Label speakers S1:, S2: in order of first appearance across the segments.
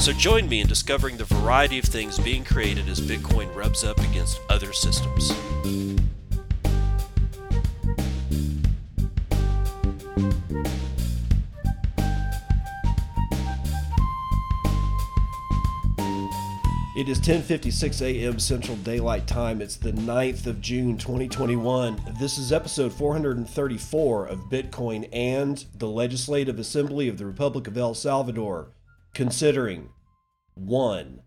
S1: So join me in discovering the variety of things being created as Bitcoin rubs up against other systems. It is 10:56 a.m. Central Daylight Time. It's the 9th of June 2021. This is episode 434 of Bitcoin and the Legislative Assembly of the Republic of El Salvador considering 1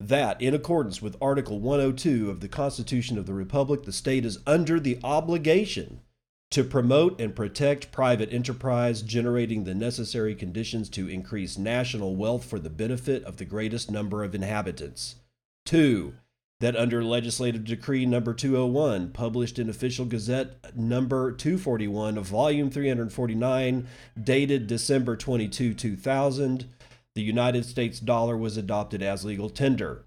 S1: that in accordance with article 102 of the Constitution of the Republic the state is under the obligation to promote and protect private enterprise, generating the necessary conditions to increase national wealth for the benefit of the greatest number of inhabitants. Two, that under legislative decree number 201, published in Official Gazette number 241 of volume 349, dated December 22, 2000, the United States dollar was adopted as legal tender.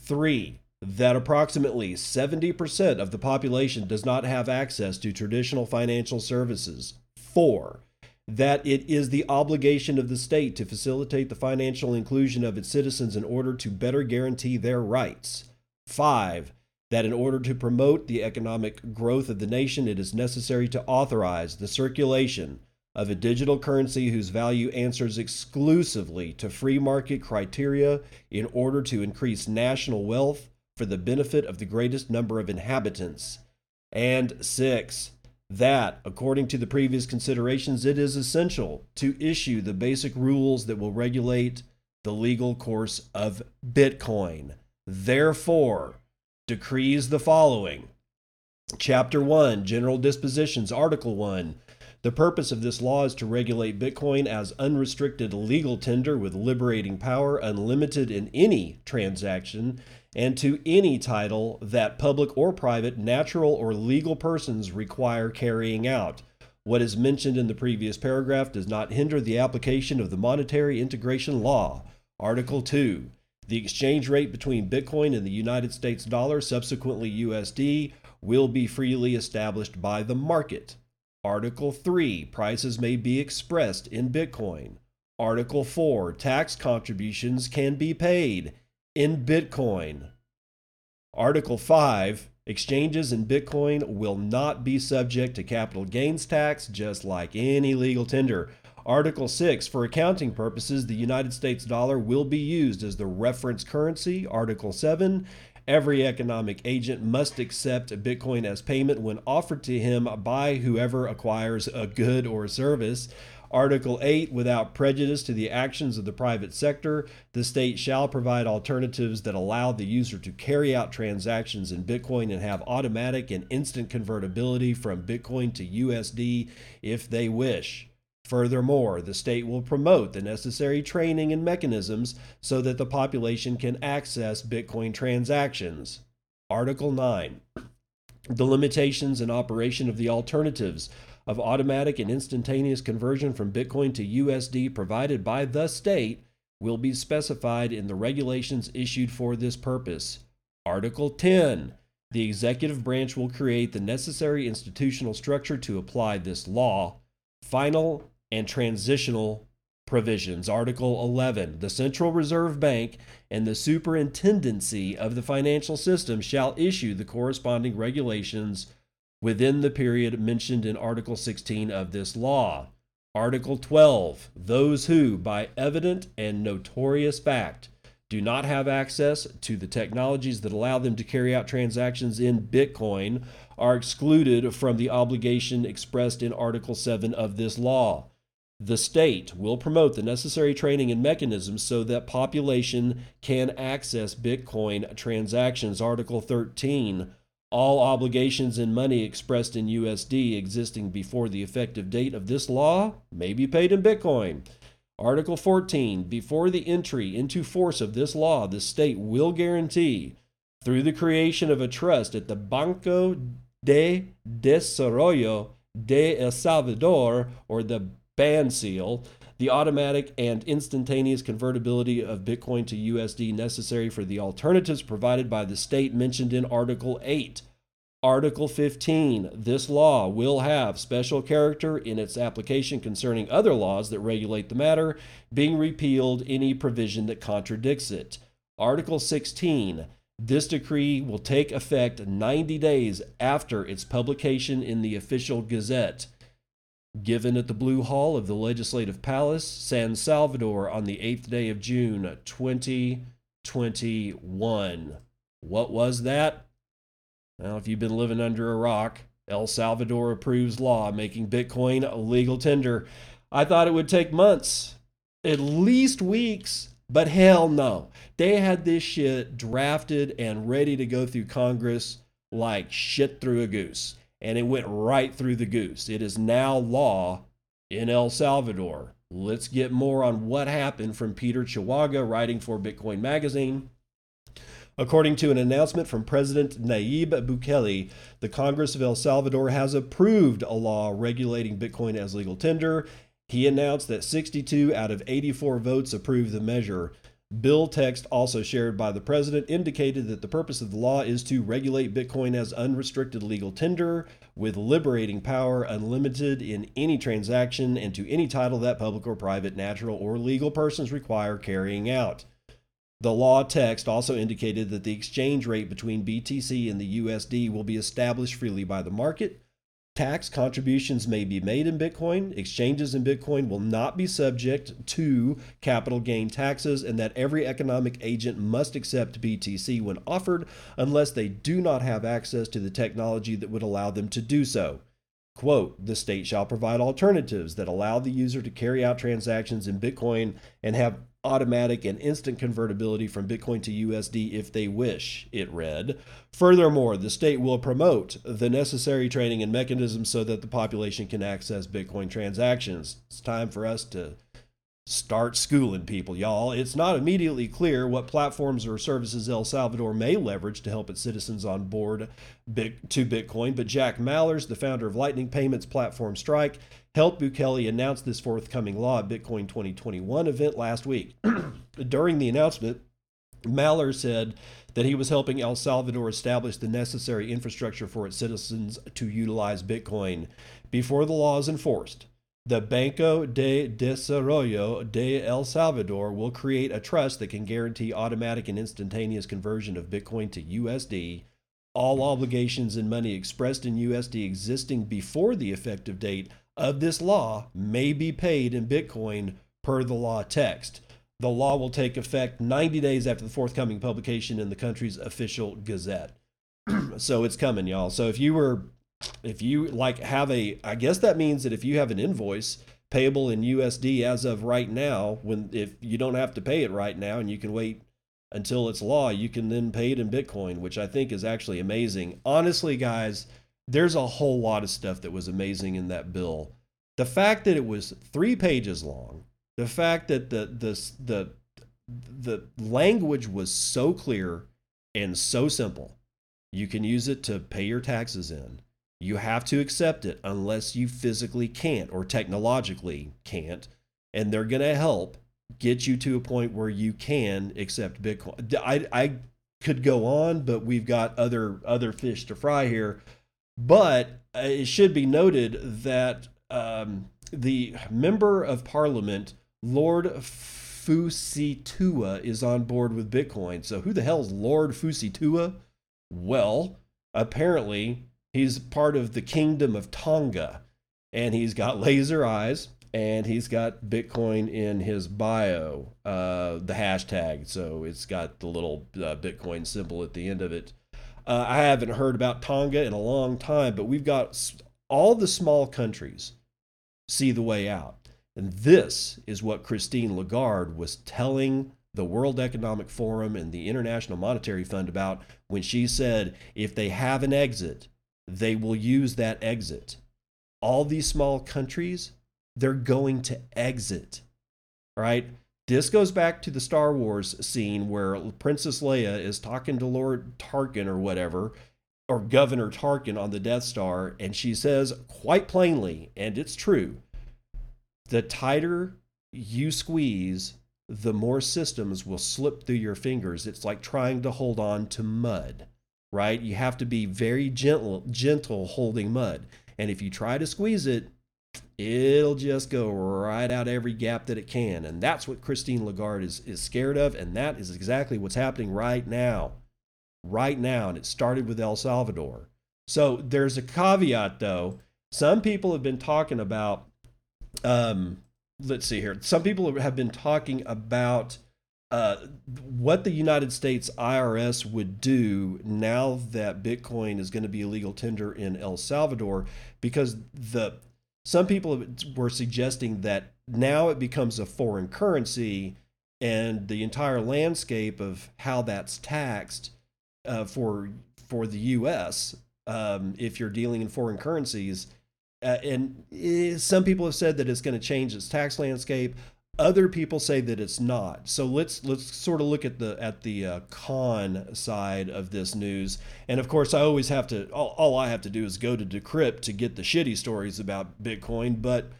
S1: Three, that approximately 70% of the population does not have access to traditional financial services. Four, that it is the obligation of the state to facilitate the financial inclusion of its citizens in order to better guarantee their rights. Five, that in order to promote the economic growth of the nation, it is necessary to authorize the circulation of a digital currency whose value answers exclusively to free market criteria in order to increase national wealth for the benefit of the greatest number of inhabitants. And six, that, according to the previous considerations, it is essential to issue the basic rules that will regulate the legal course of Bitcoin. Therefore, decrees the following Chapter 1 General Dispositions, Article 1 the purpose of this law is to regulate Bitcoin as unrestricted legal tender with liberating power, unlimited in any transaction, and to any title that public or private, natural or legal persons require carrying out. What is mentioned in the previous paragraph does not hinder the application of the Monetary Integration Law. Article 2. The exchange rate between Bitcoin and the United States dollar, subsequently USD, will be freely established by the market. Article 3 Prices may be expressed in Bitcoin. Article 4 Tax contributions can be paid in Bitcoin. Article 5 Exchanges in Bitcoin will not be subject to capital gains tax, just like any legal tender. Article 6 For accounting purposes, the United States dollar will be used as the reference currency. Article 7 Every economic agent must accept Bitcoin as payment when offered to him by whoever acquires a good or service. Article 8 Without prejudice to the actions of the private sector, the state shall provide alternatives that allow the user to carry out transactions in Bitcoin and have automatic and instant convertibility from Bitcoin to USD if they wish. Furthermore, the state will promote the necessary training and mechanisms so that the population can access Bitcoin transactions. Article 9. The limitations and operation of the alternatives of automatic and instantaneous conversion from Bitcoin to USD provided by the state will be specified in the regulations issued for this purpose. Article 10. The executive branch will create the necessary institutional structure to apply this law. Final and transitional provisions. Article 11 The Central Reserve Bank and the Superintendency of the Financial System shall issue the corresponding regulations within the period mentioned in Article 16 of this law. Article 12 Those who, by evident and notorious fact, do not have access to the technologies that allow them to carry out transactions in Bitcoin are excluded from the obligation expressed in Article 7 of this law. The state will promote the necessary training and mechanisms so that population can access Bitcoin transactions. Article 13 all obligations in money expressed in USD existing before the effective date of this law may be paid in Bitcoin. Article 14 Before the entry into force of this law, the state will guarantee, through the creation of a trust at the Banco de Desarrollo de El Salvador, or the BANDESAL, the automatic and instantaneous convertibility of Bitcoin to USD necessary for the alternatives provided by the state mentioned in Article 8. Article 15. This law will have special character in its application concerning other laws that regulate the matter, being repealed any provision that contradicts it. Article 16. This decree will take effect 90 days after its publication in the official Gazette. Given at the Blue Hall of the Legislative Palace, San Salvador, on the 8th day of June 2021. What was that? Well, if you've been living under a rock, El Salvador approves law making Bitcoin a legal tender. I thought it would take months, at least weeks, but hell no. They had this shit drafted and ready to go through Congress like shit through a goose. And it went right through the goose. It is now law in El Salvador. Let's get more on what happened from Peter Chawaga, writing for Bitcoin Magazine. According to an announcement from President Nayib Bukele, the Congress of El Salvador has approved a law regulating Bitcoin as legal tender. He announced that 62 out of 84 votes approved the measure. Bill text also shared by the president indicated that the purpose of the law is to regulate Bitcoin as unrestricted legal tender with liberating power unlimited in any transaction and to any title that public or private, natural or legal persons require carrying out. The law text also indicated that the exchange rate between BTC and the USD will be established freely by the market. Tax contributions may be made in Bitcoin. Exchanges in Bitcoin will not be subject to capital gain taxes, and that every economic agent must accept BTC when offered unless they do not have access to the technology that would allow them to do so. Quote, the state shall provide alternatives that allow the user to carry out transactions in Bitcoin and have automatic and instant convertibility from Bitcoin to USD if they wish, it read. Furthermore, the state will promote the necessary training and mechanisms so that the population can access Bitcoin transactions. It's time for us to start schooling people, y'all. It's not immediately clear what platforms or services El Salvador may leverage to help its citizens on board to Bitcoin, but Jack Mallers, the founder of Lightning payments platform Strike, helped Bukele announce this forthcoming law at Bitcoin 2021 event last week. During the announcement, Mallers said that he was helping El Salvador establish the necessary infrastructure for its citizens to utilize Bitcoin before the law is enforced. The Banco de Desarrollo de El Salvador will create a trust that can guarantee automatic and instantaneous conversion of Bitcoin to USD. All obligations and money expressed in USD existing before the effective date of this law may be paid in Bitcoin per the law text. The law will take effect 90 days after the forthcoming publication in the country's official gazette. so it's coming, y'all. So if you were, if you like have a, I guess that means that if you have an invoice payable in USD as of right now, when if you don't have to pay it right now and you can wait until it's law, you can then pay it in Bitcoin, which I think is actually amazing. Honestly, guys, there's a whole lot of stuff that was amazing in that bill. The fact that it was three pages long, the fact that the the the the language was so clear and so simple. You can use it to pay your taxes in. You have to accept it unless you physically can't or technologically can't. And they're going to help get you to a point where you can accept Bitcoin. I, I could go on, but we've got other other fish to fry here. But uh, it should be noted that um, the member of parliament, Lord Fusitu'a, is on board with Bitcoin. So who the hell is Lord Fusitu'a? Well, apparently he's part of the kingdom of Tonga, and he's got laser eyes, and he's got Bitcoin in his bio, uh, the hashtag. So it's got the little uh, Bitcoin symbol at the end of it. Uh, I haven't heard about Tonga in a long time, but we've got all the small countries see the way out. And this is what Christine Lagarde was telling the World Economic Forum and the International Monetary Fund about when she said if they have an exit, they will use that exit. All these small countries, they're going to exit. All right. This goes back to the Star Wars scene where Princess Leia is talking to Lord Tarkin or whatever, or Governor Tarkin on the Death Star, and she says quite plainly, and it's true, the tighter you squeeze, the more systems will slip through your fingers. It's like trying to hold on to mud, right? You have to be very gentle, gentle holding mud. And if you try to squeeze it, it'll just go right out every gap that it can. And that's what Christine Lagarde is, is scared of. And that is exactly what's happening right now. Right now. And it started with El Salvador. So there's a caveat, though. Some people have been talking about, um, let's see here. Some people have been talking about uh, what the United States IRS would do now that Bitcoin is going to be a legal tender in El Salvador, because the some people were suggesting that now it becomes a foreign currency, and the entire landscape of how that's taxed uh, for for the U.S. Um, if you're dealing in foreign currencies. Uh, and it, some people have said that it's going to change its tax landscape. Other people say that it's not. So let's let's sort of look at the at the uh, con side of this news. And of course, I always have to. All, all I have to do is go to Decrypt to get the shitty stories about Bitcoin, but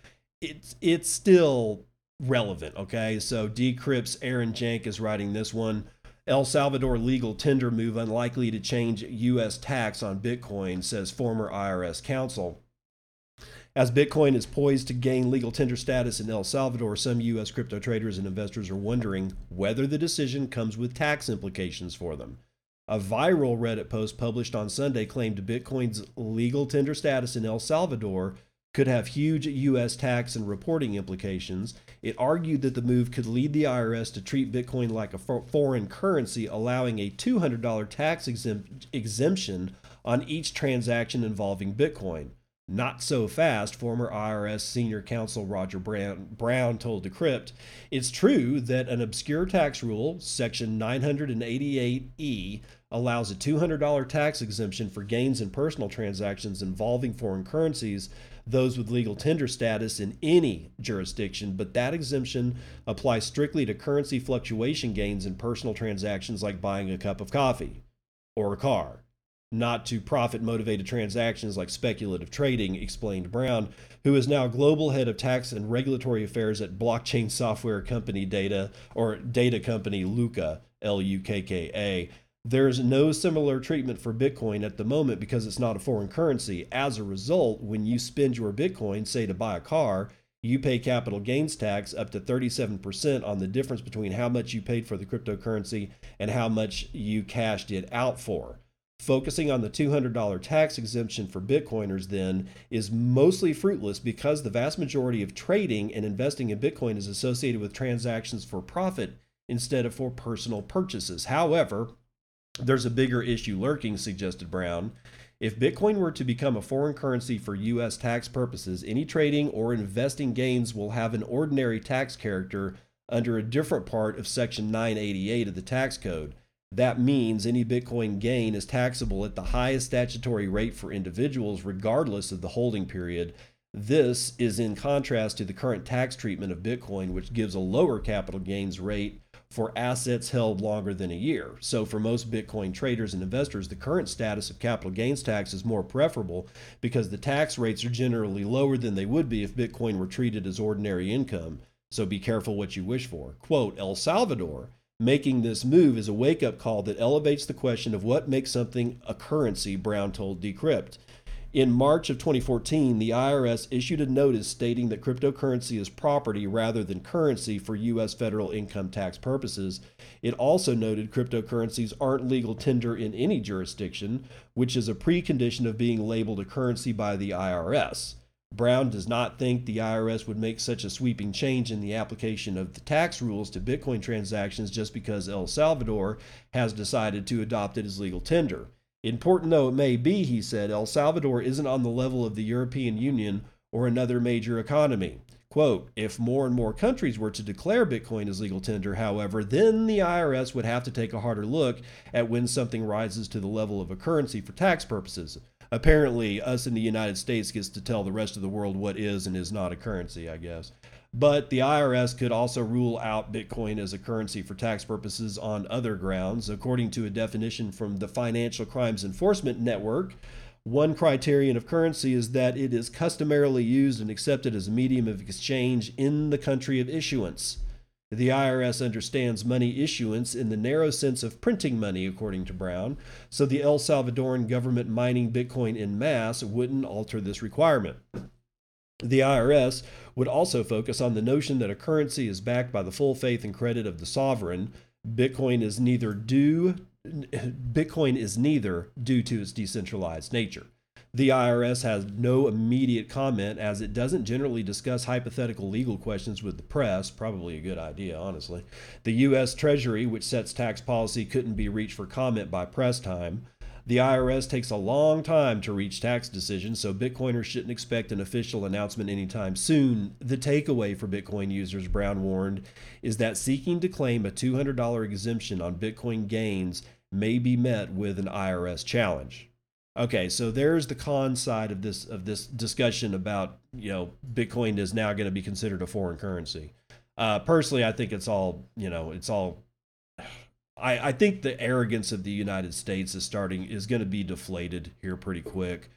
S1: it's it's still relevant. Okay, so Decrypt's Aaron Jank is writing this one. El Salvador legal tender move unlikely to change U.S. tax on Bitcoin, says former IRS counsel. As Bitcoin is poised to gain legal tender status in El Salvador, some U.S. crypto traders and investors are wondering whether the decision comes with tax implications for them. A viral Reddit post published on Sunday claimed Bitcoin's legal tender status in El Salvador could have huge U.S. tax and reporting implications. It argued that the move could lead the IRS to treat Bitcoin like a foreign currency, allowing a $200 tax exemption on each transaction involving Bitcoin. Not so fast, former IRS senior counsel Roger Brown, Brown told Decrypt. It's true that an obscure tax rule, Section 988E, allows a $200 tax exemption for gains in personal transactions involving foreign currencies, those with legal tender status in any jurisdiction, but that exemption applies strictly to currency fluctuation gains in personal transactions like buying a cup of coffee or a car not to profit motivated transactions like speculative trading, explained Brown, who is now global head of tax and regulatory affairs at blockchain software company Data or data company Lukka, L U K K A. There's no similar treatment for Bitcoin at the moment because it's not a foreign currency. As a result, when you spend your Bitcoin, say to buy a car, you pay capital gains tax up to 37% on the difference between how much you paid for the cryptocurrency and how much you cashed it out for. Focusing on the $200 tax exemption for Bitcoiners then is mostly fruitless because the vast majority of trading and investing in Bitcoin is associated with transactions for profit instead of for personal purchases. However, there's a bigger issue lurking, suggested Brown. If Bitcoin were to become a foreign currency for U.S. tax purposes, any trading or investing gains will have an ordinary tax character under a different part of Section 988 of the tax code. That means any Bitcoin gain is taxable at the highest statutory rate for individuals, regardless of the holding period. This is in contrast to the current tax treatment of Bitcoin, which gives a lower capital gains rate for assets held longer than a year. So, for most Bitcoin traders and investors, the current status of capital gains tax is more preferable because the tax rates are generally lower than they would be if Bitcoin were treated as ordinary income. So, be careful what you wish for. Quote El Salvador making this move is a wake up call that elevates the question of what makes something a currency, Brown told Decrypt. In March of 2014, the IRS issued a notice stating that cryptocurrency is property rather than currency for U.S. federal income tax purposes. It also noted cryptocurrencies aren't legal tender in any jurisdiction, which is a precondition of being labeled a currency by the IRS. Brown does not think the IRS would make such a sweeping change in the application of the tax rules to Bitcoin transactions just because El Salvador has decided to adopt it as legal tender. Important though it may be, he said, El Salvador isn't on the level of the European Union or another major economy. Quote, if more and more countries were to declare Bitcoin as legal tender, however, then the IRS would have to take a harder look at when something rises to the level of a currency for tax purposes. Apparently, us in the United States gets to tell the rest of the world what is and is not a currency, I guess. But the IRS could also rule out Bitcoin as a currency for tax purposes on other grounds. According to a definition from the Financial Crimes Enforcement Network, one criterion of currency is that it is customarily used and accepted as a medium of exchange in the country of issuance. The IRS understands money issuance in the narrow sense of printing money, according to Brown, so the El Salvadoran government mining Bitcoin in mass wouldn't alter this requirement. The IRS would also focus on the notion that a currency is backed by the full faith and credit of the sovereign. Bitcoin is neither due Bitcoin is neither due to its decentralized nature. The IRS has no immediate comment as it doesn't generally discuss hypothetical legal questions with the press, probably a good idea, honestly. The U.S. Treasury, which sets tax policy, couldn't be reached for comment by press time. The IRS takes a long time to reach tax decisions, so Bitcoiners shouldn't expect an official announcement anytime soon. The takeaway for Bitcoin users, Brown warned, is that seeking to claim a $200 exemption on Bitcoin gains may be met with an IRS challenge. Okay, so there's the con side of this of this discussion about you know Bitcoin is now going to be considered a foreign currency. Uh, personally, I think it's all you know it's all I, I think the arrogance of the United States is starting is going to be deflated here pretty quick.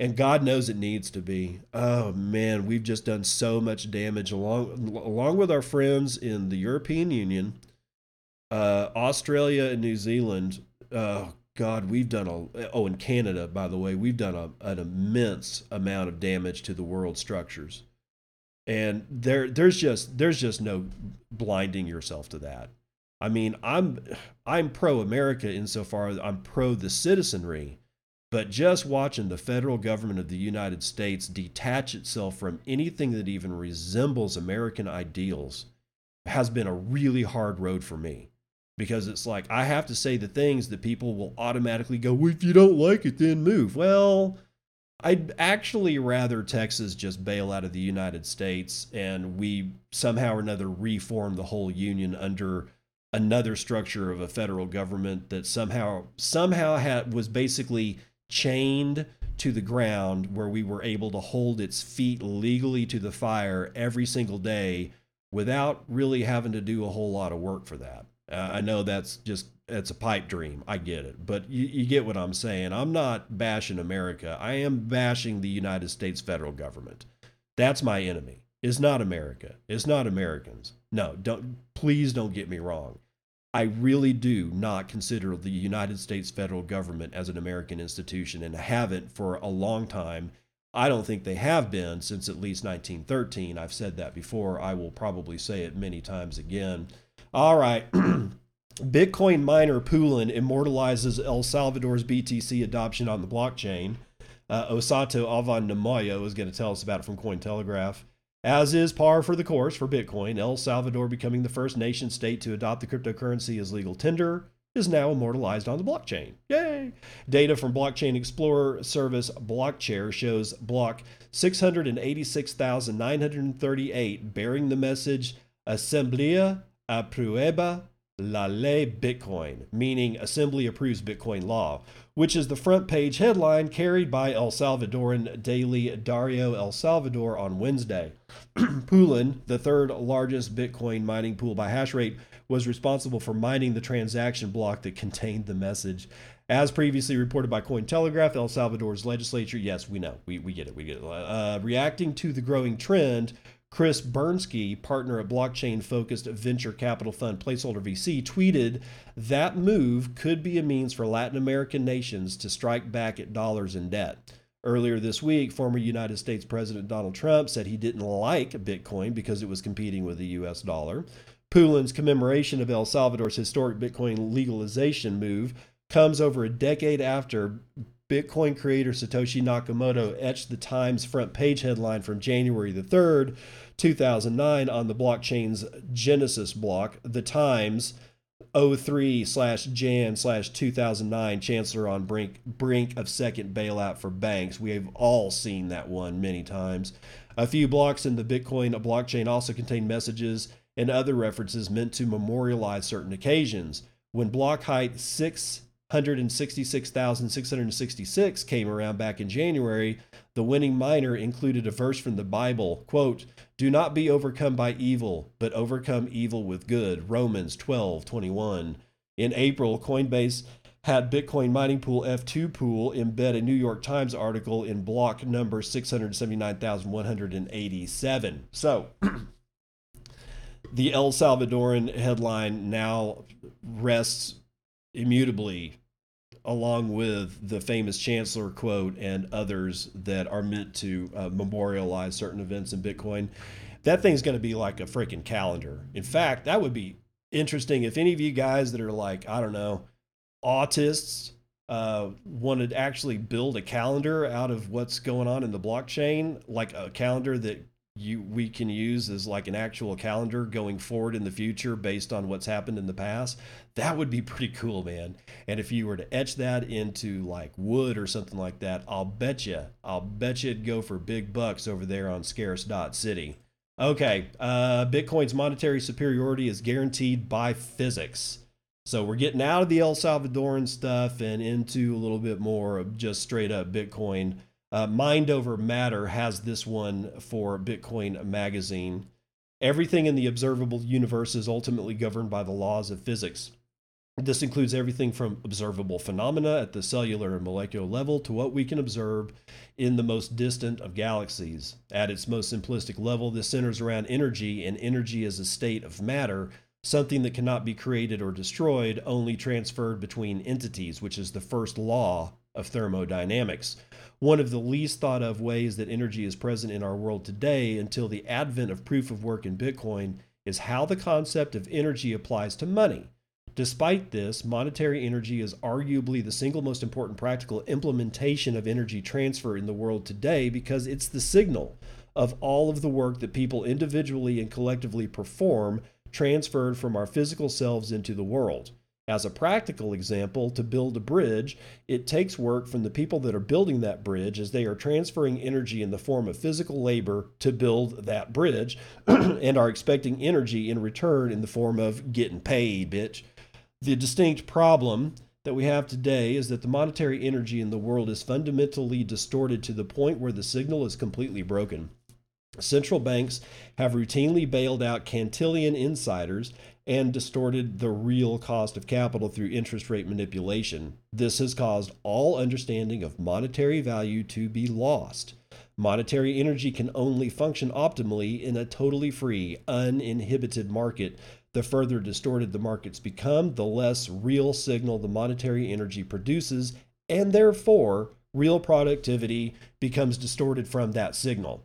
S1: And God knows it needs to be. Oh man, we've just done so much damage along along with our friends in the European Union, uh, Australia and New Zealand. Oh God, we've done a oh, in Canada, by the way, we've done a, an immense amount of damage to the world structures. And there there's just there's just no blinding yourself to that. I mean, I'm I'm pro America insofar as I'm pro the citizenry, but just watching the federal government of the United States detach itself from anything that even resembles American ideals has been a really hard road for me. Because it's like I have to say the things that people will automatically go, well, if you don't like it, then move. Well, I'd actually rather Texas just bail out of the United States and we somehow or another reform the whole union under another structure of a federal government that somehow somehow had was basically chained to the ground where we were able to hold its feet legally to the fire every single day without really having to do a whole lot of work for that. Uh, I know that's just it's a pipe dream. I get it, but you, you get what I'm saying. I'm not bashing America. I am bashing the United States federal government. That's my enemy. It's not America. It's not Americans. No, don't please don't get me wrong. I really do not consider the United States federal government as an American institution and haven't for a long time. I don't think they have been since at least 1913. I've said that before. I will probably say it many times again. All right. Bitcoin miner Poolin immortalizes El Salvador's BTC adoption on the blockchain. Uh, Osato Avan-Nomayo is going to tell us about it from Cointelegraph. As is par for the course for Bitcoin, El Salvador becoming the first nation state to adopt the cryptocurrency as legal tender is now immortalized on the blockchain. Yay! Data from Blockchain Explorer service Blockchair shows block 686,938 bearing the message Asamblea aprueba la ley Bitcoin, meaning Assembly approves Bitcoin law, which is the front page headline carried by El Salvadoran daily Diario El Salvador on Wednesday. Poolin, the third largest Bitcoin mining pool by hash rate, was responsible for mining the transaction block that contained the message. As previously reported by Cointelegraph, El Salvador's legislature, yes, we know, we, we get it, we get it, uh, reacting to the growing trend, Chris Burniske, partner at blockchain focused venture capital fund Placeholder VC, tweeted that move could be a means for Latin American nations to strike back at dollars in debt. Earlier this week, former United States President Donald Trump said he didn't like Bitcoin because it was competing with the US dollar. Poolin's commemoration of El Salvador's historic Bitcoin legalization move comes over a decade after Bitcoin creator Satoshi Nakamoto etched the Times front page headline from January the 3rd, 2009, on the blockchain's Genesis block. The Times 03 slash Jan slash 2009, Chancellor on brink, brink of second bailout for banks. We have all seen that one many times. A few blocks in the Bitcoin blockchain also contain messages and other references meant to memorialize certain occasions. When block height 6 166,666 came around back in January, the winning miner included a verse from the Bible, quote, "Do not be overcome by evil, but overcome evil with good." Romans 12:21. In April, Coinbase had Bitcoin mining pool F2 pool embed a New York Times article in block number 679,187. So, the El Salvadoran headline now rests immutably along with the famous chancellor quote and others that are meant to uh, memorialize certain events in Bitcoin. That thing's going to be like a freaking calendar. In fact, that would be interesting if any of you guys that are like, I don't know, autists uh, wanted to actually build a calendar out of what's going on in the blockchain, like a calendar that you we can use as like an actual calendar going forward in the future based on what's happened in the past that would be pretty cool man. And if you were to etch that into like wood or something like that i'll bet you i'll bet you it'd go for big bucks over there on scarce dot city. Okay uh, bitcoin's monetary superiority is guaranteed by physics. So we're getting out of the el salvadoran stuff and into a little bit more of just straight up bitcoin uh, Mind Over Matter has this one for Bitcoin Magazine. Everything in the observable universe is ultimately governed by the laws of physics. This includes everything from observable phenomena at the cellular and molecular level to what we can observe in the most distant of galaxies. At its most simplistic level, this centers around energy, and energy is a state of matter, something that cannot be created or destroyed, only transferred between entities, which is the first law of thermodynamics one of the least thought of ways that energy is present in our world today until the advent of proof of work in Bitcoin is how the concept of energy applies to money. Despite this, monetary energy is arguably the single most important practical implementation of energy transfer in the world today because it's the signal of all of the work that people individually and collectively perform transferred from our physical selves into the world. As a practical example, to build a bridge, it takes work from the people that are building that bridge as they are transferring energy in the form of physical labor to build that bridge and are expecting energy in return in the form of getting paid, bitch. The distinct problem that we have today is that the monetary energy in the world is fundamentally distorted to the point where the signal is completely broken. Central banks have routinely bailed out Cantillon insiders and distorted the real cost of capital through interest rate manipulation. This has caused all understanding of monetary value to be lost. Monetary energy can only function optimally in a totally free, uninhibited market. The further distorted the markets become, the less real signal the monetary energy produces, and therefore, real productivity becomes distorted from that signal.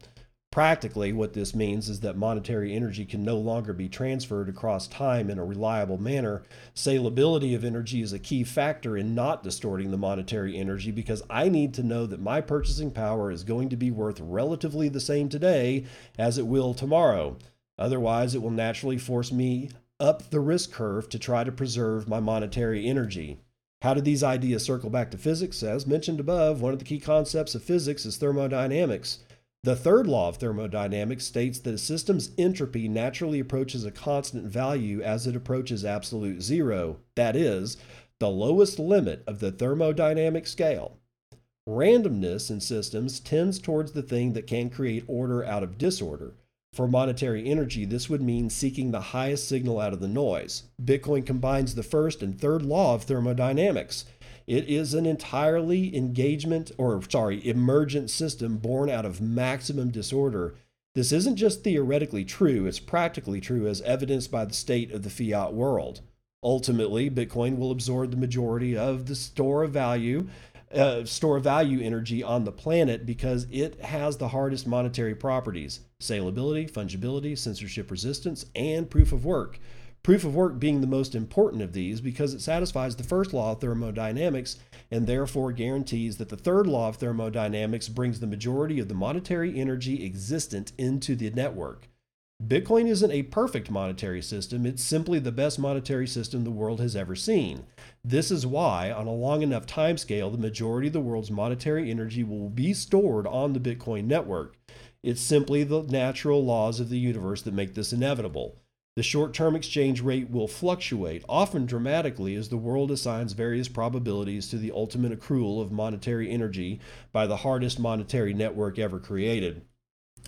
S1: Practically, what this means is that monetary energy can no longer be transferred across time in a reliable manner. Salability of energy is a key factor in not distorting the monetary energy because I need to know that my purchasing power is going to be worth relatively the same today as it will tomorrow. Otherwise, it will naturally force me up the risk curve to try to preserve my monetary energy. How do these ideas circle back to physics? As mentioned above, one of the key concepts of physics is thermodynamics. The third law of thermodynamics states that a system's entropy naturally approaches a constant value as it approaches absolute zero, that is, the lowest limit of the thermodynamic scale. Randomness in systems tends towards the thing that can create order out of disorder. For monetary energy, this would mean seeking the highest signal out of the noise. Bitcoin combines the first and third law of thermodynamics. It is an entirely engagement or sorry, emergent system born out of maximum disorder. This isn't just theoretically true, it's practically true as evidenced by the state of the fiat world. Ultimately, Bitcoin will absorb the majority of the store of value uh, store of value energy on the planet because it has the hardest monetary properties salability, fungibility, censorship resistance, and proof of work. Proof of work being the most important of these because it satisfies the first law of thermodynamics and therefore guarantees that the third law of thermodynamics brings the majority of the monetary energy existent into the network. Bitcoin isn't a perfect monetary system, it's simply the best monetary system the world has ever seen. This is why, on a long enough timescale, the majority of the world's monetary energy will be stored on the Bitcoin network. It's simply the natural laws of the universe that make this inevitable. The short term exchange rate will fluctuate, often dramatically, as the world assigns various probabilities to the ultimate accrual of monetary energy by the hardest monetary network ever created.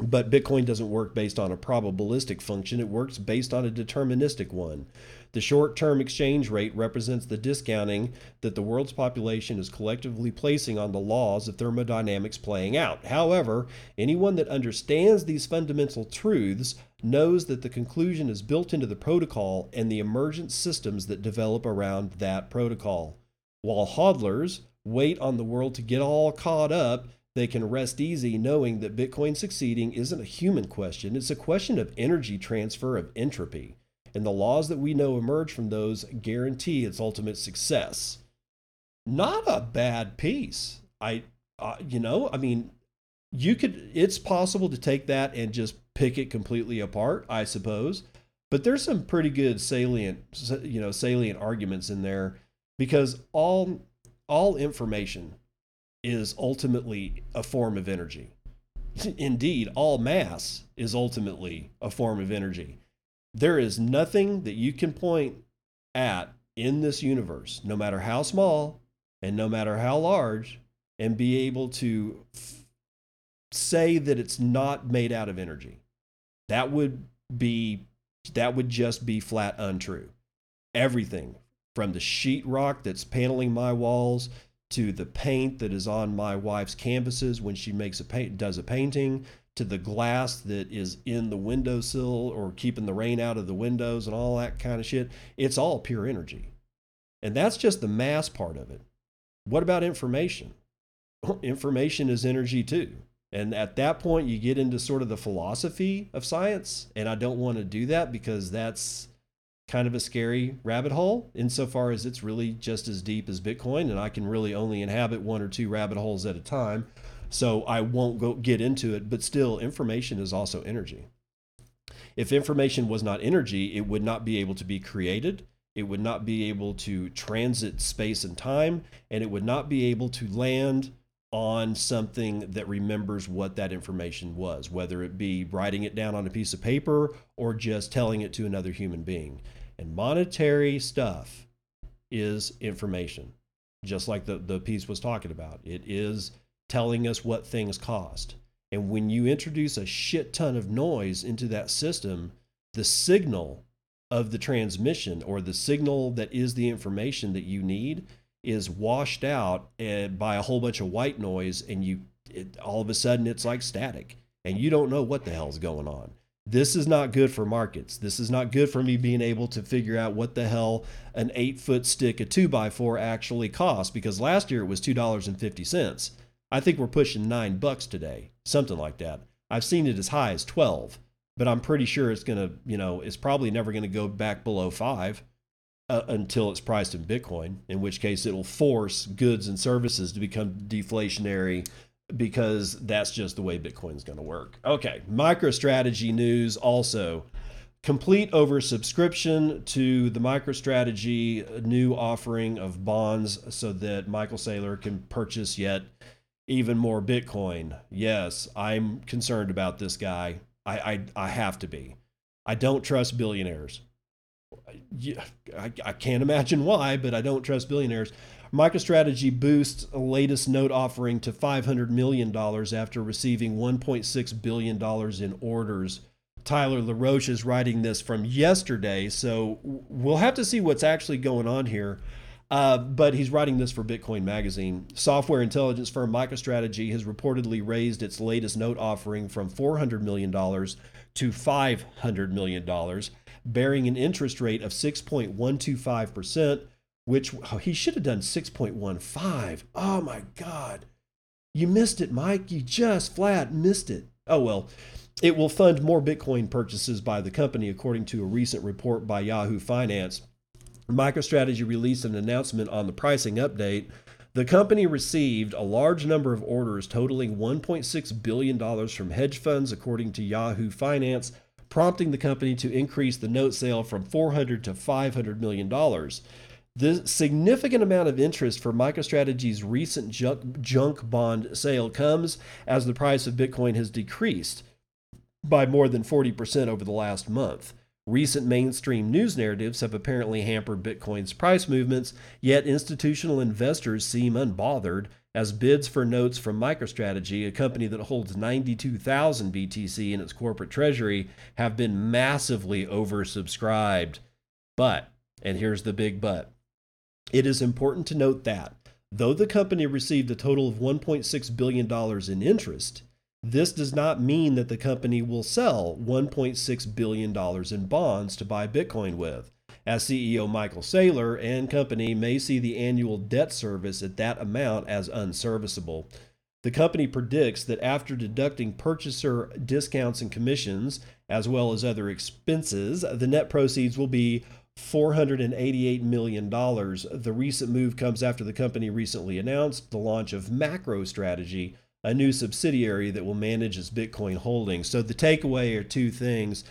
S1: But Bitcoin doesn't work based on a probabilistic function, it works based on a deterministic one. The short term exchange rate represents the discounting that the world's population is collectively placing on the laws of thermodynamics playing out. However, anyone that understands these fundamental truths knows that the conclusion is built into the protocol and the emergent systems that develop around that protocol. While hodlers wait on the world to get all caught up, they can rest easy knowing that Bitcoin succeeding isn't a human question, it's a question of energy transfer of entropy and the laws that we know emerge from those guarantee its ultimate success. Not a bad piece. I, uh, you know, I mean, you could. It's possible to take that and just pick it completely apart, I suppose. But there's some pretty good salient, you know, salient arguments in there because all all information is ultimately a form of energy. Indeed, all mass is ultimately a form of energy there is nothing that you can point at in this universe, no matter how small and no matter how large, and be able to say that it's not made out of energy. That would be that would just be flat untrue. Everything from the sheetrock that's paneling my walls to the paint that is on my wife's canvases when she makes a paint does a painting to the glass that is in the windowsill or keeping the rain out of the windows and all that kind of shit. It's all pure energy. And that's just the mass part of it. What about information? information is energy too. And at that point, you get into sort of the philosophy of science. And I don't want to do that because that's kind of a scary rabbit hole insofar as it's really just as deep as Bitcoin. And I can really only inhabit one or two rabbit holes at a time. So I won't go get into it, but still, information is also energy. If information was not energy, it would not be able to be created. It would not be able to transit space and time, and it would not be able to land on something that remembers what that information was, whether it be writing it down on a piece of paper or just telling it to another human being. And monetary stuff is information, just like the, the piece was talking about. It is telling us what things cost. And when you introduce a shit ton of noise into that system, the signal of the transmission or the signal that is the information that you need is washed out eh, by a whole bunch of white noise and you it, all of a sudden it's like static and you don't know what the hell's going on. This is not good for markets. This is not good for me being able to figure out what the hell an eight foot stick a two by four actually costs because last year it was two dollars and fifty cents. I think we're pushing nine bucks today, something like that. I've seen it as high as 12, but I'm pretty sure it's going to, you know, it's probably never going to go back below five uh, until it's priced in Bitcoin, in which case it'll force goods and services to become deflationary because that's just the way Bitcoin's going to work. Okay, MicroStrategy news also. Complete oversubscription to the MicroStrategy new offering of bonds so that Michael Saylor can purchase yet even more Bitcoin. Yes, I'm concerned about this guy. I, I, I have to be. I don't trust billionaires. I, I can't imagine why, but I don't trust billionaires. MicroStrategy boosts latest note offering to $500 million after receiving $1.6 billion in orders. Tyler LaRoche is writing this from yesterday, so we'll have to see what's actually going on here. Uh, but he's writing this for Bitcoin Magazine. Software intelligence firm MicroStrategy has reportedly raised its latest note offering from $400 million to $500 million, bearing an interest rate of 6.125%, which oh, he should have done 6.15. Oh my God. You missed it, Mike. You just flat missed it. Oh well. It will fund more Bitcoin purchases by the company, according to a recent report by Yahoo Finance. MicroStrategy released an announcement on the pricing update. The company received a large number of orders totaling $1.6 billion from hedge funds, according to Yahoo Finance, prompting the company to increase the note sale from 400 to 500 million dollars. The significant amount of interest for MicroStrategy's recent junk, junk bond sale comes as the price of Bitcoin has decreased by more than 40% over the last month. Recent mainstream news narratives have apparently hampered Bitcoin's price movements, yet institutional investors seem unbothered as bids for notes from MicroStrategy, a company that holds 92,000 BTC in its corporate treasury, have been massively oversubscribed. But, and here's the big but, it is important to note that though the company received a total of $1.6 billion in interest, this does not mean that the company will sell $1.6 billion in bonds to buy Bitcoin with as CEO Michael Saylor and company may see the annual debt service at that amount as unserviceable. The company predicts that after deducting purchaser discounts and commissions, as well as other expenses, the net proceeds will be $488 million. The recent move comes after the company recently announced the launch of MacroStrategy, a new subsidiary that will manage its Bitcoin holdings. So the takeaway are two things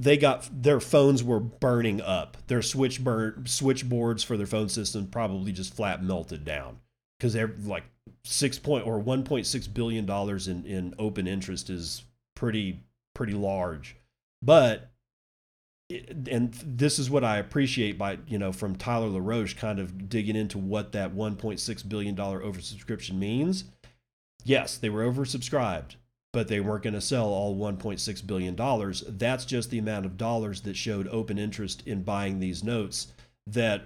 S1: they got their phones were burning up. Their switch burn switchboards for their phone system probably just flat melted down because they're like six point or one point six billion dollars in in open interest is pretty pretty large, but and this is what I appreciate by you know from Tyler LaRoche kind of digging into what that 1.6 billion dollar oversubscription means. Yes, they were oversubscribed, but they weren't going to sell all 1.6 billion dollars. That's just the amount of dollars that showed open interest in buying these notes that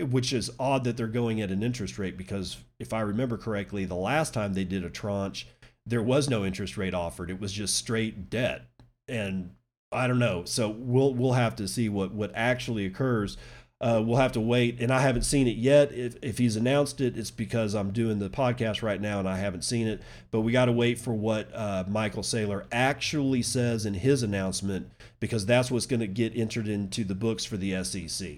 S1: which is odd that they're going at an interest rate because if I remember correctly, the last time they did a tranche, there was no interest rate offered. It was just straight debt. And I don't know. So we'll we'll have to see what what actually occurs. Uh, we'll have to wait, and I haven't seen it yet. If, if he's announced it, it's because I'm doing the podcast right now and I haven't seen it. But we got to wait for what uh, Michael Saylor actually says in his announcement because that's what's going to get entered into the books for the SEC.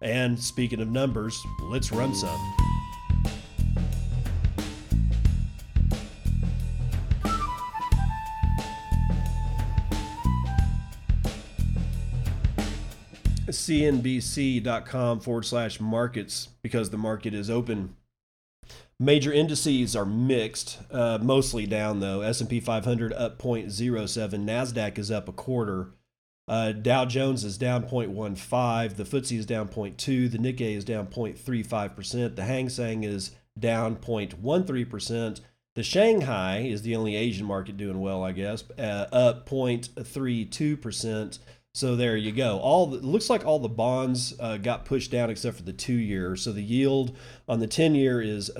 S1: And speaking of numbers, let's run some. cnbc.com forward slash markets because the market is open. Major indices are mixed, uh, mostly down though. S&P 500 up 0.07, Nasdaq is up a quarter. Uh, Dow Jones is down 0.15, the FTSE is down 0.2, the Nikkei is down 0.35%, the Hang Seng is down 0.13%. The Shanghai is the only Asian market doing well, I guess, uh, up 0.32%. So there you go. All the, looks like all the bonds uh, got pushed down except for the two year. So the yield on the 10 year is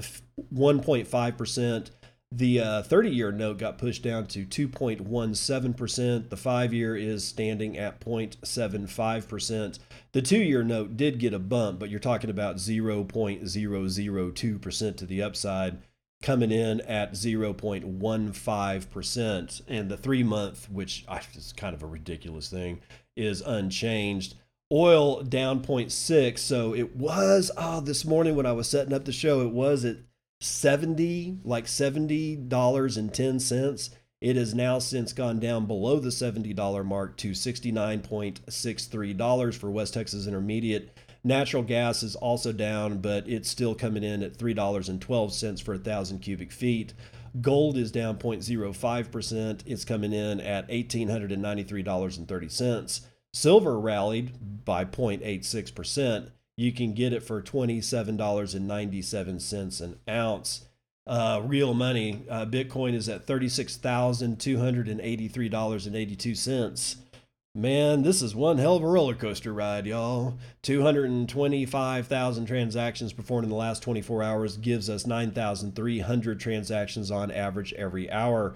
S1: 1.5%. The uh, 30 year note got pushed down to 2.17%. The five year is standing at 0.75%. The two year note did get a bump, but you're talking about 0.002% to the upside coming in at 0.15%. And the three month, which is kind of a ridiculous thing, is unchanged. Oil down 0.6. So it was, oh, this morning when I was setting up the show, it was at 70, like $70.10. It has now since gone down below the $70 mark to $69.63 for West Texas Intermediate. Natural gas is also down, but it's still coming in at $3.12 for a thousand cubic feet. Gold is down 0.05%. It's coming in at $1,893.30. Silver rallied by 0.86%. You can get it for $27.97 an ounce. Uh, real money, uh, Bitcoin is at $36,283.82. Man, this is one hell of a roller coaster ride, y'all. 225,000 transactions performed in the last 24 hours gives us 9,300 transactions on average every hour.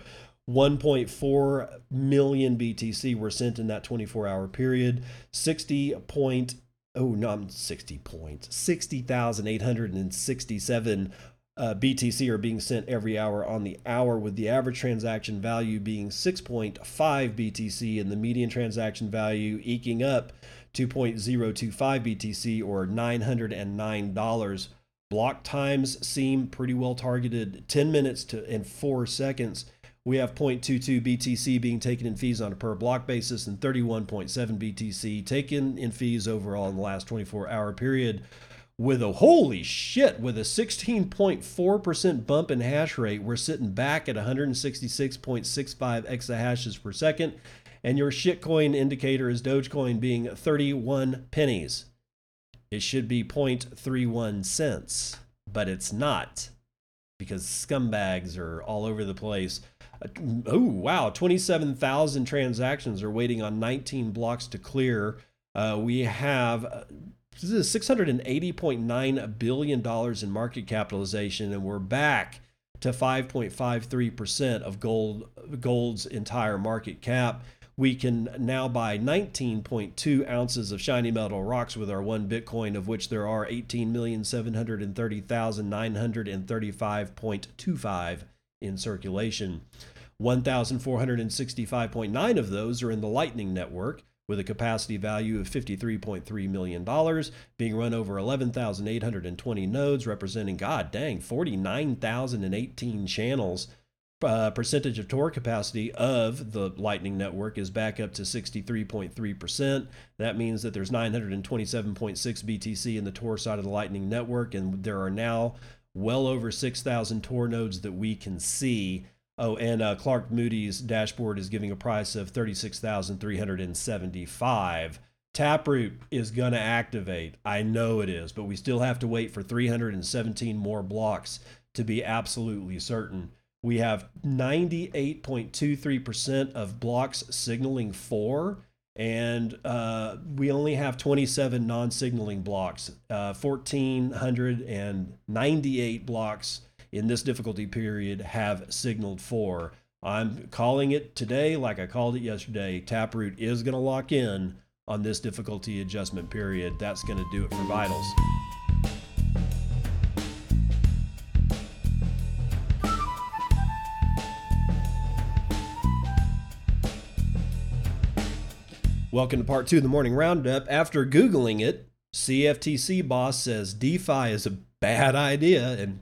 S1: 1.4 million BTC were sent in that 24 hour period. 60 point, oh, no, 60 points, 60,867 uh, BTC are being sent every hour on the hour, with the average transaction value being 6.5 BTC and the median transaction value eking up 2.025 BTC or $909. Block times seem pretty well targeted 10 minutes to and 4 seconds. We have 0.22 BTC being taken in fees on a per block basis and 31.7 BTC taken in fees overall in the last 24 hour period with a holy shit, with a 16.4% bump in hash rate, we're sitting back at 166.65 exahashes per second. and your shitcoin indicator is Dogecoin being 31 pennies. It should be 0.31 cents, but it's not because scumbags are all over the place. Oh, wow. 27,000 transactions are waiting on 19 blocks to clear. Uh, we have this is $680.9 billion in market capitalization, and we're back to 5.53% of gold gold's entire market cap. We can now buy 19.2 ounces of shiny metal rocks with our one Bitcoin, of which there are 18,730,935.25 in circulation. 1,465.9 of those are in the Lightning Network with a capacity value of $53.3 million, being run over 11,820 nodes, representing, god dang, 49,018 channels. Uh, percentage of Tor capacity of the Lightning Network is back up to 63.3%. That means that there's 927.6 BTC in the Tor side of the Lightning Network, and there are now well over 6,000 Tor nodes that we can see Oh, and uh, Clark Moody's dashboard is giving a price of thirty-six thousand three hundred and seventy-five. Taproot is going to activate. I know it is, but we still have to wait for 317 more blocks to be absolutely certain. We have 98.23% of blocks signaling for, and uh, we only have 27 non signaling blocks, uh, 1,498 blocks in this difficulty period have signaled for. I'm calling it today, like I called it yesterday. Taproot is going to lock in on this difficulty adjustment period. That's going to do it for vitals. Welcome to part two of the morning roundup. After Googling it, CFTC boss says DeFi is a bad idea and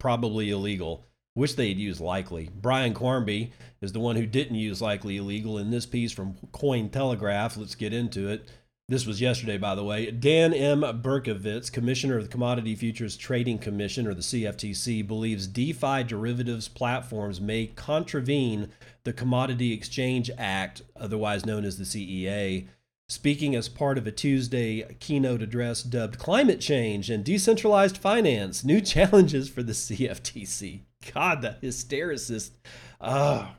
S1: probably illegal. Wish they'd use likely. Brian Quarmby is the one who didn't use likely illegal in this piece from Cointelegraph. Let's get into it. This was yesterday, by the way. Dan M. Berkovitz, commissioner of the Commodity Futures Trading Commission, or the CFTC, believes DeFi derivatives platforms may contravene the Commodity Exchange Act, otherwise known as the CEA, speaking as part of a Tuesday keynote address dubbed Climate Change and Decentralized Finance New Challenges for the CFTC. God, the hystericist. Oh,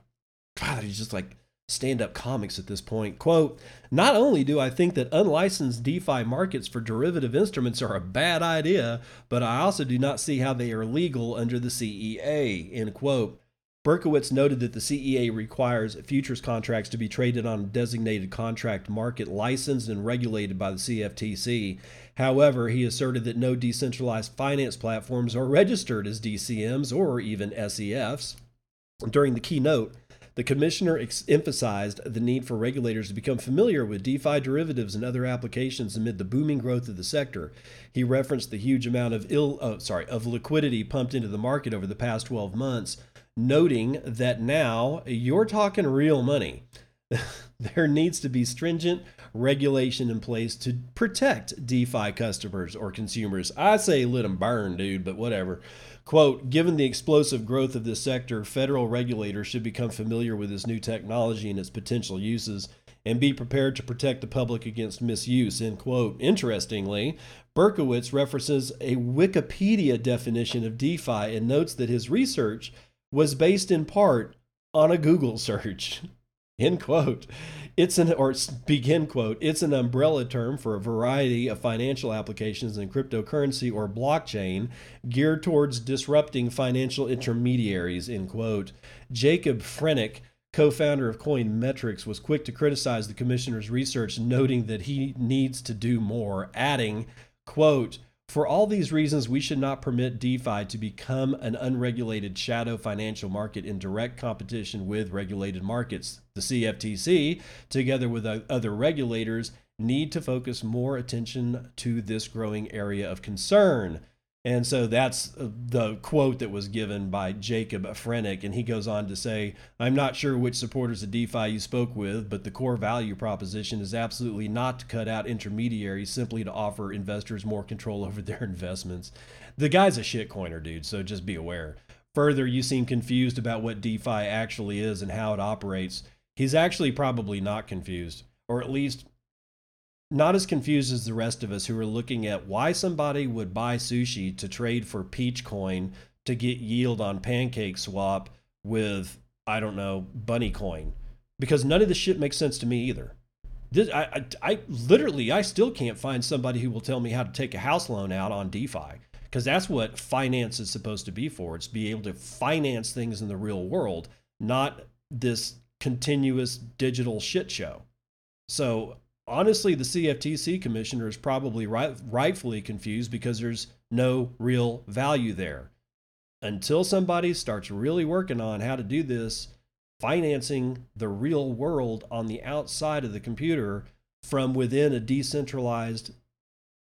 S1: God, he's just like stand up comics at this point. Quote Not only do I think that unlicensed DeFi markets for derivative instruments are a bad idea, but I also do not see how they are legal under the CEA. End quote. Berkovitz noted that the CEA requires futures contracts to be traded on a designated contract market licensed and regulated by the CFTC. However, he asserted that no decentralized finance platforms are registered as DCMs or even SEFs. During the keynote, the commissioner ex- emphasized the need for regulators to become familiar with DeFi derivatives and other applications amid the booming growth of the sector. He referenced the huge amount of ill, uh, sorry, of liquidity pumped into the market over the past 12 months noting that now you're talking real money. there needs to be stringent regulation in place to protect DeFi customers or consumers. I say let them burn, dude, but whatever. Quote, given the explosive growth of this sector, federal regulators should become familiar with this new technology and its potential uses and be prepared to protect the public against misuse, end quote. Interestingly, Berkovitz references a Wikipedia definition of DeFi and notes that his research was based in part on a Google search. End quote. It's an or begin quote. It's an umbrella term for a variety of financial applications in cryptocurrency or blockchain geared towards disrupting financial intermediaries. End quote. Jacob Franek, co-founder of Coinmetrics, was quick to criticize the commissioner's research, noting that he needs to do more, adding, quote, for all these reasons, we should not permit DeFi to become an unregulated shadow financial market in direct competition with regulated markets. The CFTC, together with other regulators, need to focus more attention to this growing area of concern. And so that's uh, the quote that was given by Jacob Franek. And he goes on to say, I'm not sure which supporters of DeFi you spoke with, but the core value proposition is absolutely not to cut out intermediaries, simply to offer investors more control over their investments. The guy's a shitcoiner, dude, so just be aware. Further, you seem confused about what DeFi actually is and how it operates. He's actually probably not confused, or at least not as confused as the rest of us who are looking at why somebody would buy sushi to trade for peach coin to get yield on pancake swap with I don't know bunny coin because none of this shit makes sense to me either. This, I, I, I literally I still can't find somebody who will tell me how to take a house loan out on DeFi because that's what finance is supposed to be for. It's be able to finance things in the real world, not this continuous digital shit show. So honestly, the CFTC commissioner is probably right, rightfully confused because there's no real value there. Until somebody starts really working on how to do this, financing the real world on the outside of the computer from within a decentralized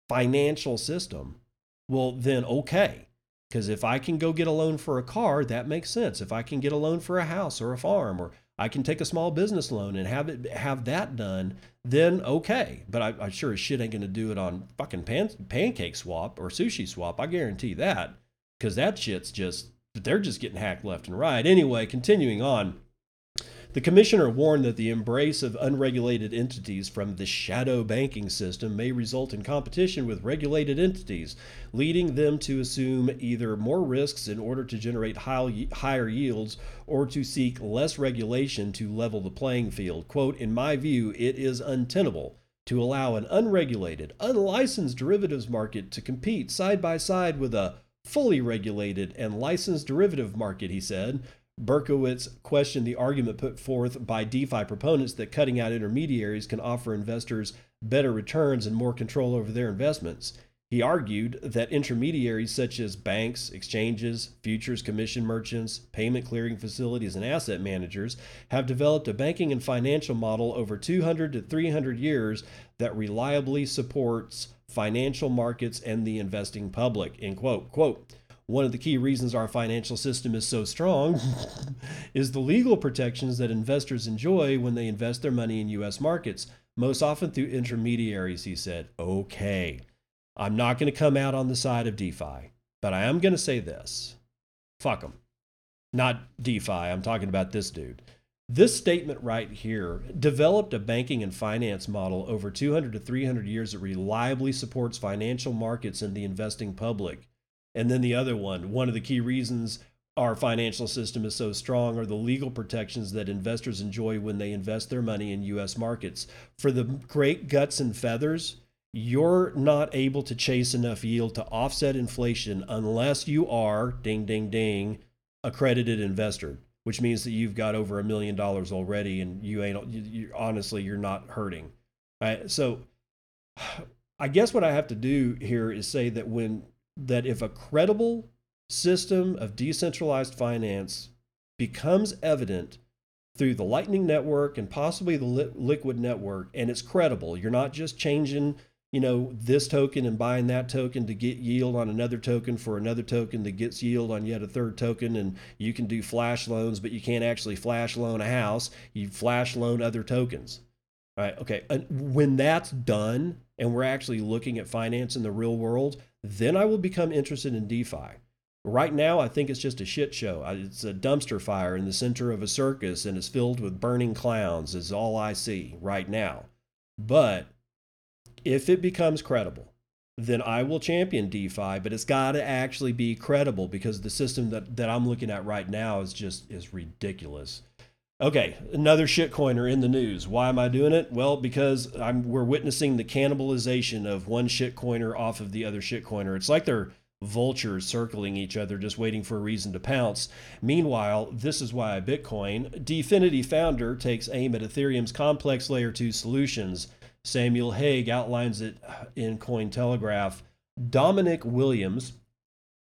S1: financial system, well, then okay. Because if I can go get a loan for a car, that makes sense. If I can get a loan for a house or a farm, or I can take a small business loan and have it have that done, then okay. But I, I sure as shit ain't gonna do it on fucking pan, pancake swap or sushi swap. I guarantee that, because that shit's just they're just getting hacked left and right. Anyway, continuing on. The commissioner warned that the embrace of unregulated entities from the shadow banking system may result in competition with regulated entities, leading them to assume either more risks in order to generate high, higher yields or to seek less regulation to level the playing field. Quote, In my view, it is untenable to allow an unregulated, unlicensed derivatives market to compete side by side with a fully regulated and licensed derivative market, he said Berkovitz questioned the argument put forth by DeFi proponents that cutting out intermediaries can offer investors better returns and more control over their investments. He argued that intermediaries such as banks, exchanges, futures commission merchants, payment clearing facilities, and asset managers have developed a banking and financial model over 200 to 300 years that reliably supports financial markets and the investing public. End quote. Quote, one of the key reasons our financial system is so strong is the legal protections that investors enjoy when they invest their money in US markets, most often through intermediaries, he said. Okay, I'm not going to come out on the side of DeFi, but I am going to say this fuck them. Not DeFi, I'm talking about this dude. This statement right here developed a banking and finance model over 200 to 300 years that reliably supports financial markets and the investing public. And then the other one, one of the key reasons our financial system is so strong are the legal protections that investors enjoy when they invest their money in US markets. For the great guts and feathers, you're not able to chase enough yield to offset inflation unless you are, ding, ding, ding, accredited investor, which means that you've got over a million dollars already and you ain't, you, you, honestly, you're not hurting. Right? So I guess what I have to do here is say that when that if a credible system of decentralized finance becomes evident through the Lightning Network and possibly the li- Liquid Network, and it's credible, you're not just changing, you know, this token and buying that token to get yield on another token for another token that gets yield on yet a third token, and you can do flash loans, but you can't actually flash loan a house. You flash loan other tokens. All right. Okay. And when that's done, and we're actually looking at finance in the real world, then I will become interested in DeFi. Right now, I think it's just a shit show. It's a dumpster fire in the center of a circus and it's filled with burning clowns, is all I see right now. But if it becomes credible, then I will champion DeFi, but it's got to actually be credible because the system that, that I'm looking at right now is just is ridiculous. Okay, another shitcoiner in the news. Why am I doing it? Well, because I'm, we're witnessing the cannibalization of one shitcoiner off of the other shitcoiner. It's like they're vultures circling each other, just waiting for a reason to pounce. Meanwhile, this is why Bitcoin. Dfinity founder takes aim at Ethereum's complex layer 2 solutions. Samuel Haig outlines it in Cointelegraph. Dominic Williams,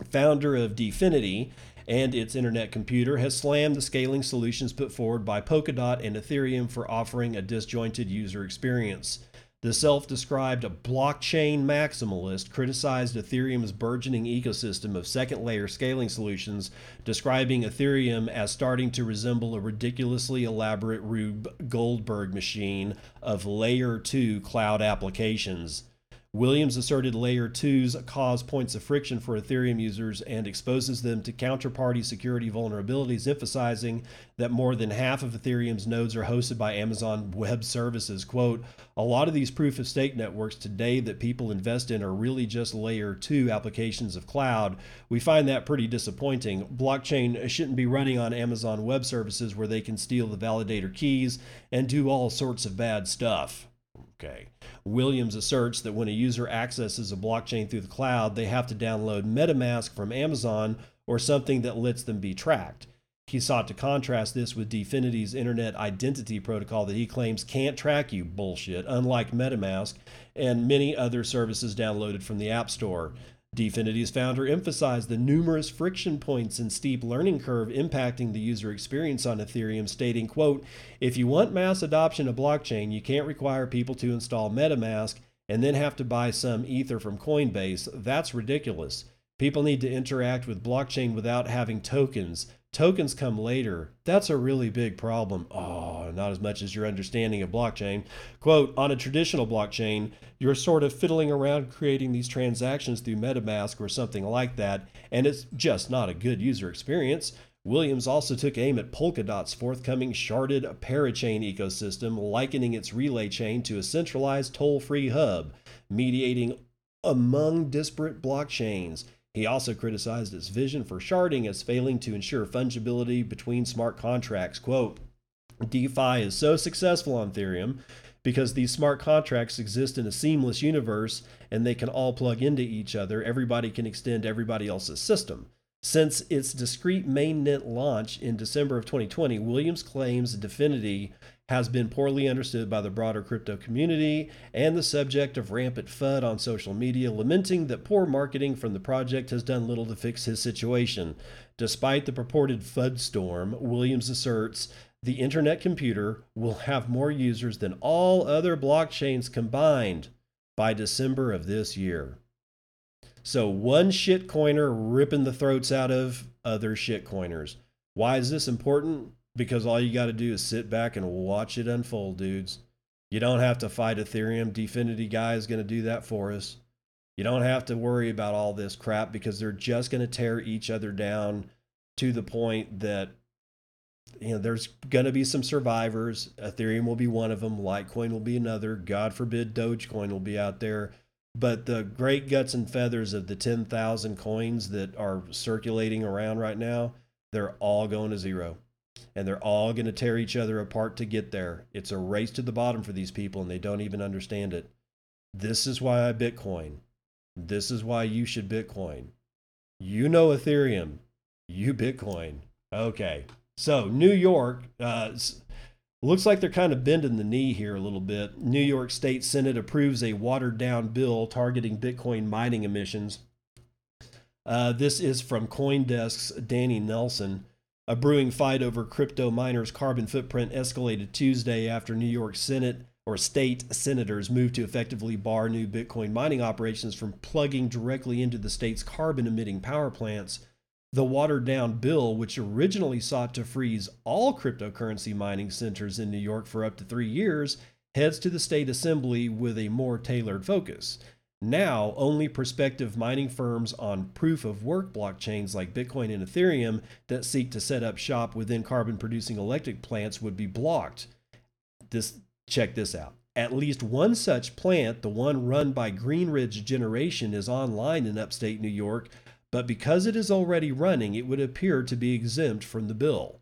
S1: founder of Dfinity, and its internet computer has slammed the scaling solutions put forward by Polkadot and Ethereum for offering a disjointed user experience. The self described blockchain maximalist criticized Ethereum's burgeoning ecosystem of second layer scaling solutions, describing Ethereum as starting to resemble a ridiculously elaborate Rube Goldberg machine of layer 2 cloud applications. Williams asserted layer 2s cause points of friction for Ethereum users and exposes them to counterparty security vulnerabilities, emphasizing that more than half of Ethereum's nodes are hosted by Amazon Web Services. Quote, a lot of these proof of stake networks today that people invest in are really just layer 2 applications of cloud. We find that pretty disappointing. Blockchain shouldn't be running on Amazon Web Services where they can steal the validator keys and do all sorts of bad stuff. Okay. Williams asserts that when a user accesses a blockchain through the cloud, they have to download MetaMask from Amazon or something that lets them be tracked. He sought to contrast this with Dfinity's Internet Identity Protocol that he claims can't track you bullshit, unlike MetaMask and many other services downloaded from the App Store. Dfinity's founder emphasized the numerous friction points and steep learning curve impacting the user experience on Ethereum, stating, quote, if you want mass adoption of blockchain, you can't require people to install MetaMask and then have to buy some Ether from Coinbase. That's ridiculous. People need to interact with blockchain without having tokens. Tokens come later. That's a really big problem. Oh, not as much as your understanding of blockchain. Quote On a traditional blockchain, you're sort of fiddling around creating these transactions through MetaMask or something like that, and it's just not a good user experience. Williams also took aim at Polkadot's forthcoming sharded parachain ecosystem, likening its relay chain to a centralized toll free hub, mediating among disparate blockchains. He also criticized its vision for sharding as failing to ensure fungibility between smart contracts. Quote, DeFi is so successful on Ethereum because these smart contracts exist in a seamless universe and they can all plug into each other. Everybody can extend everybody else's system. Since its discrete mainnet launch in December of 2020, Williams claims Dfinity has been poorly understood by the broader crypto community and the subject of rampant FUD on social media, lamenting that poor marketing from the project has done little to fix his situation. Despite the purported FUD storm, Williams asserts the internet computer will have more users than all other blockchains combined by December of this year. So, one shitcoiner ripping the throats out of other shitcoiners. Why is this important? Because all you got to do is sit back and watch it unfold, dudes. You don't have to fight Ethereum. Dfinity guy is going to do that for us. You don't have to worry about all this crap because they're just going to tear each other down to the point that you know there's going to be some survivors. Ethereum will be one of them. Litecoin will be another. God forbid Dogecoin will be out there. But the great guts and feathers of the 10,000 coins that are circulating around right now, they're all going to zero and they're all going to tear each other apart to get there. It's a race to the bottom for these people, and they don't even understand it. This is why I Bitcoin. This is why you should Bitcoin. You know Ethereum. You Bitcoin. Okay. So, New York, uh, looks like they're kind of bending the knee here a little bit. New York State Senate approves a watered down bill targeting Bitcoin mining emissions. Uh, this is from Coindesk's Danny Nelson. A brewing fight over crypto miners' carbon footprint escalated Tuesday after New York Senate or state senators moved to effectively bar new Bitcoin mining operations from plugging directly into the state's carbon emitting power plants. The watered down bill, which originally sought to freeze all cryptocurrency mining centers in New York for up to three years, heads to the state assembly with a more tailored focus. Now, only prospective mining firms on proof of work blockchains like Bitcoin and Ethereum that seek to set up shop within carbon producing electric plants would be blocked. This check this out. At least one such plant, the one run by Greenidge Generation, is online in upstate New York, but because it is already running, it would appear to be exempt from the bill.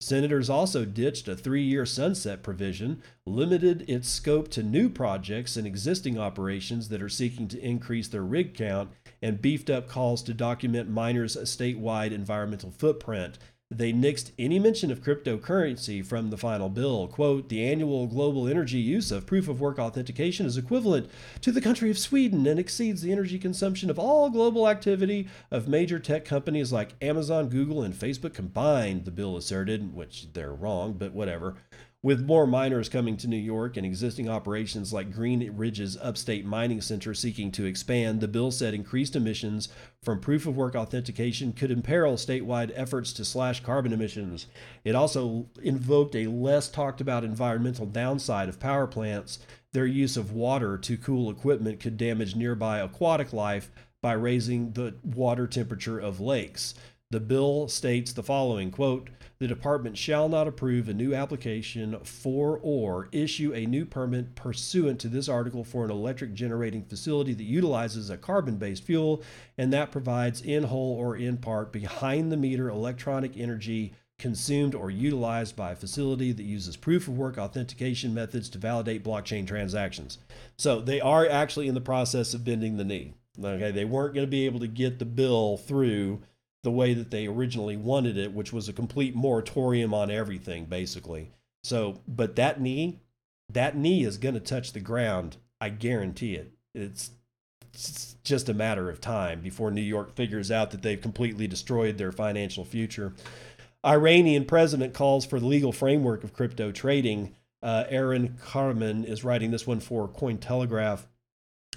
S1: Senators also ditched a three year sunset provision, limited its scope to new projects and existing operations that are seeking to increase their rig count, and beefed up calls to document miners' statewide environmental footprint. They nixed any mention of cryptocurrency from the final bill. Quote, the annual global energy use of proof of work authentication is equivalent to the country of Sweden and exceeds the energy consumption of all global activity of major tech companies like Amazon, Google, and Facebook combined, the bill asserted, which they're wrong, but whatever. With more miners coming to New York and existing operations like Greenidge's Upstate Mining Center seeking to expand, the bill said increased emissions from proof of work authentication could imperil statewide efforts to slash carbon emissions. It also invoked a less talked about environmental downside of power plants. Their use of water to cool equipment could damage nearby aquatic life by raising the water temperature of lakes. The bill states the following quote, the department shall not approve a new application for or issue a new permit pursuant to this article for an electric generating facility that utilizes a carbon based fuel and that provides in whole or in part behind the meter electronic energy consumed or utilized by a facility that uses proof of work authentication methods to validate blockchain transactions. So they are actually in the process of bending the knee. Okay, they weren't going to be able to get the bill through the way that they originally wanted it, which was a complete moratorium on everything, basically. So, but that knee, that knee is going to touch the ground. I guarantee it. It's, it's just a matter of time before New York figures out that they've completely destroyed their financial future. Iranian president calls for the legal framework of crypto trading. Uh, Erhan Kahraman is writing this one for Cointelegraph.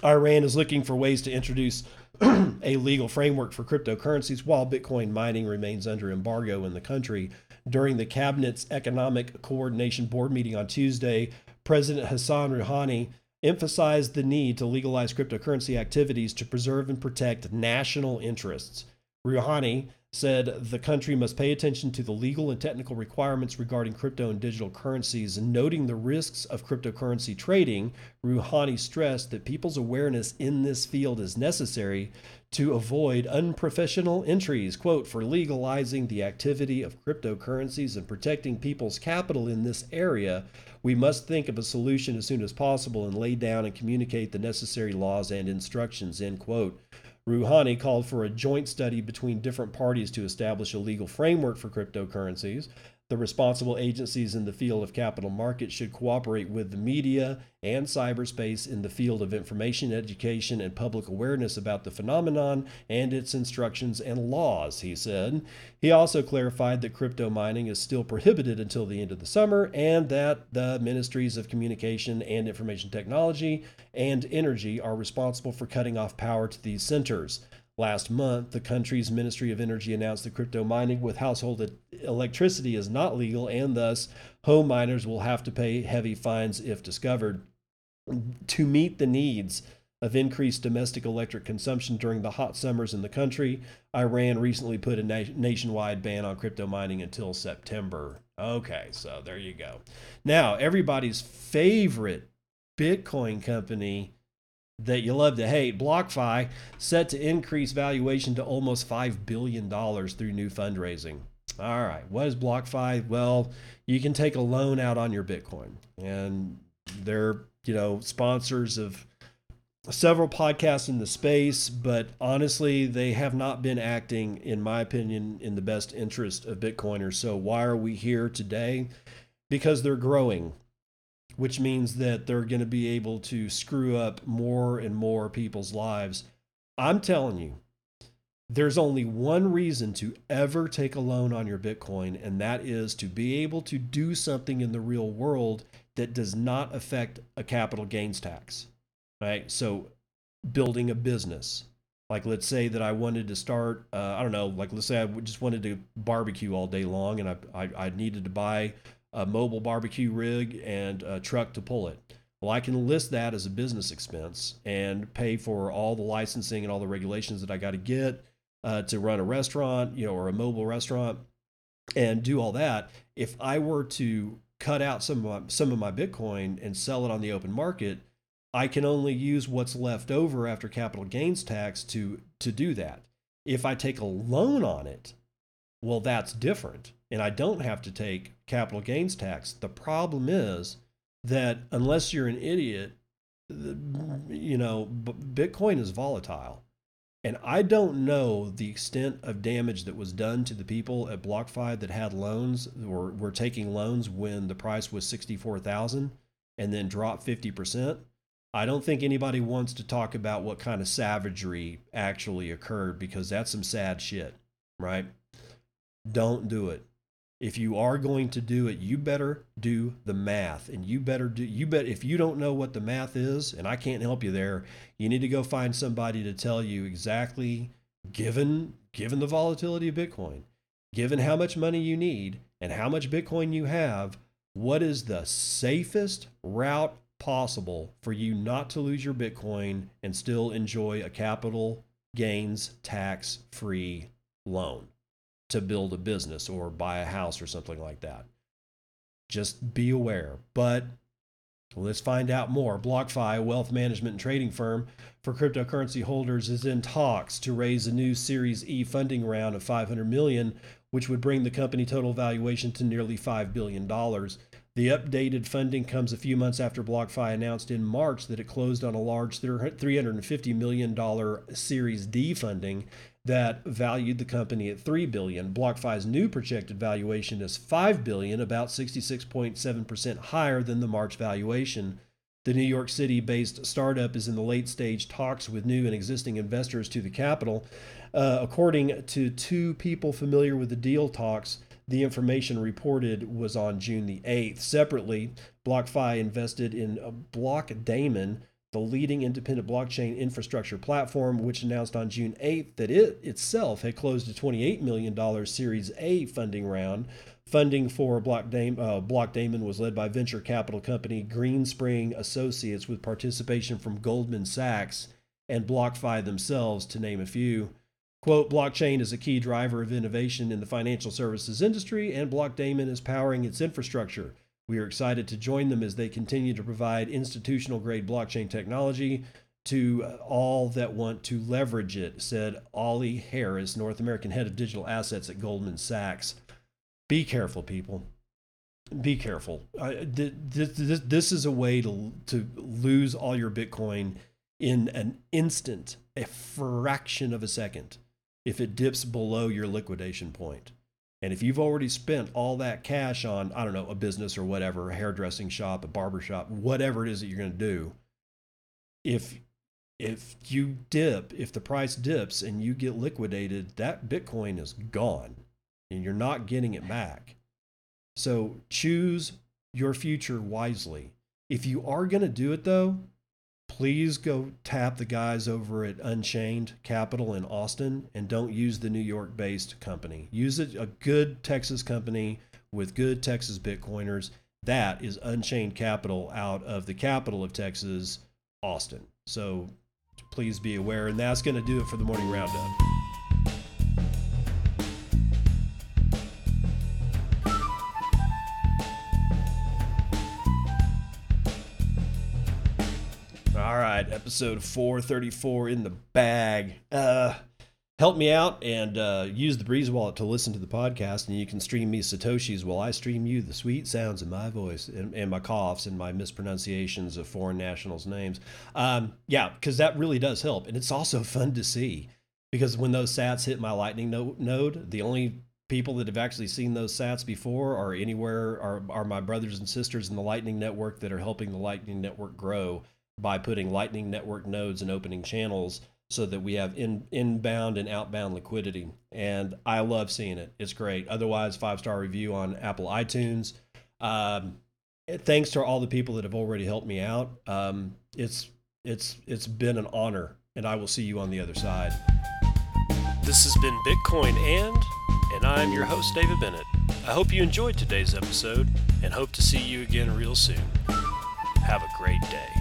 S1: Iran is looking for ways to introduce a legal framework for cryptocurrencies while Bitcoin mining remains under embargo in the country. During the cabinet's Economic Coordination Board meeting on Tuesday, President Hassan Rouhani emphasized the need to legalize cryptocurrency activities to preserve and protect national interests. Rouhani said the country must pay attention to the legal and technical requirements regarding crypto and digital currencies. Noting the risks of cryptocurrency trading, Rouhani stressed that people's awareness in this field is necessary to avoid unprofessional entries. Quote, for legalizing the activity of cryptocurrencies and protecting people's capital in this area, we must think of a solution as soon as possible and lay down and communicate the necessary laws and instructions, end quote. Rouhani called for a joint study between different parties to establish a legal framework for cryptocurrencies. The responsible agencies in the field of capital markets should cooperate with the media and cyberspace in the field of information education and public awareness about the phenomenon and its instructions and laws, he said. He also clarified that crypto mining is still prohibited until the end of the summer and that the ministries of communication and information technology and energy are responsible for cutting off power to these centers. Last month, the country's Ministry of Energy announced that crypto mining with household electricity is not legal, and thus home miners will have to pay heavy fines if discovered. To meet the needs of increased domestic electric consumption during the hot summers in the country, Iran recently put a na- nationwide ban on crypto mining until September. Okay, so there you go. Now, everybody's favorite Bitcoin company that you love to hate, BlockFi, set to increase valuation to almost $5 billion through new fundraising. All right, what is BlockFi? Well, you can take a loan out on your Bitcoin, and they're you know sponsors of several podcasts in the space, but honestly, they have not been acting, in my opinion, in the best interest of Bitcoiners. So why are we here today? Because they're growing which means that they're going to be able to screw up more and more people's lives. I'm telling you, there's only one reason to ever take a loan on your Bitcoin, and that is to be able to do something in the real world that does not affect a capital gains tax. Right? So, building a business. Like, let's say that I wanted to start, uh, I don't know, like, let's say I just wanted to barbecue all day long and I, I, I needed to buy a mobile barbecue rig, and a truck to pull it. Well, I can list that as a business expense and pay for all the licensing and all the regulations that I got to get uh, to run a restaurant, you know, or a mobile restaurant, and do all that. If I were to cut out some of my, some of my Bitcoin and sell it on the open market, I can only use what's left over after capital gains tax to to do that. If I take a loan on it, well, that's different and I don't have to take capital gains tax. The problem is that unless you're an idiot, you know, Bitcoin is volatile. And I don't know the extent of damage that was done to the people at BlockFi that had loans or were taking loans when the price was 64,000 and then dropped 50%. I don't think anybody wants to talk about what kind of savagery actually occurred because that's some sad shit, right? Don't do it if you are going to do it, you better do the math. And you better do, you bet, if you don't know what the math is, and I can't help you there, you need to go find somebody to tell you exactly, given, given the volatility of Bitcoin, given how much money you need and how much Bitcoin you have, what is the safest route possible for you not to lose your Bitcoin and still enjoy a capital gains tax free loan? To build a business or buy a house or something like that. Just be aware. But let's find out more. BlockFi, a wealth management and trading firm for cryptocurrency holders, is in talks to raise a new Series E funding round of 500 million, which would bring the company total valuation to nearly $5 billion. The updated funding comes a few months after BlockFi announced in March that it closed on a large $350 million Series D funding that valued the company at 3 billion. BlockFi's new projected valuation is 5 billion, about 66.7% higher than the March valuation. The New York City-based startup is in the late stage talks with new and existing investors to the capital. Uh, according to two people familiar with the deal talks, the information reported was on June the 8th. Separately, BlockFi invested in Blockdaemon, the leading independent blockchain infrastructure platform, which announced on June 8th that it itself had closed a $28 million Series A funding round. Funding for Blockdaemon, uh, Blockdaemon was led by venture capital company Greenspring Associates with participation from Goldman Sachs and BlockFi themselves, to name a few. Quote, blockchain is a key driver of innovation in the financial services industry, and Blockdaemon is powering its infrastructure. We are excited to join them as they continue to provide institutional grade blockchain technology to all that want to leverage it, said Ollie Harris, North American head of digital assets at Goldman Sachs. Be careful, people. Be careful. Uh, this is a way to, to lose all your Bitcoin in an instant, a fraction of a second, if it dips below your liquidation point. And if you've already spent all that cash on, I don't know, a business or whatever, a hairdressing shop, a barber shop, whatever it is that you're going to do, if if you dip, if the price dips and you get liquidated, that Bitcoin is gone and you're not getting it back. So choose your future wisely. If you are going to do it though, please go tap the guys over at Unchained Capital in Austin and don't use the New York based company. Use a, a good Texas company with good Texas Bitcoiners. That is Unchained Capital out of the capital of Texas, Austin. So please be aware. And that's going to do it for the morning roundup. Right, episode 434 in the bag. Uh, help me out and uh, use the Breeze Wallet to listen to the podcast, and you can stream me Satoshis while I stream you the sweet sounds of my voice and, and my coughs and my mispronunciations of foreign nationals' names. Um, yeah, because that really does help. And it's also fun to see because when those sats hit my Lightning node, the only people that have actually seen those sats before are anywhere are, are my brothers and sisters in the Lightning Network that are helping the Lightning Network grow by putting Lightning Network nodes and opening channels so that we have in, inbound and outbound liquidity. And I love seeing it. It's great. Otherwise, five star review on Apple iTunes. Um, thanks to all the people that have already helped me out. Um, it's it's it's been an honor, and I will see you on the other side. This has been Bitcoin and, and I'm your host David Bennett. I hope you enjoyed today's episode, and hope to see you again real soon. Have a great day.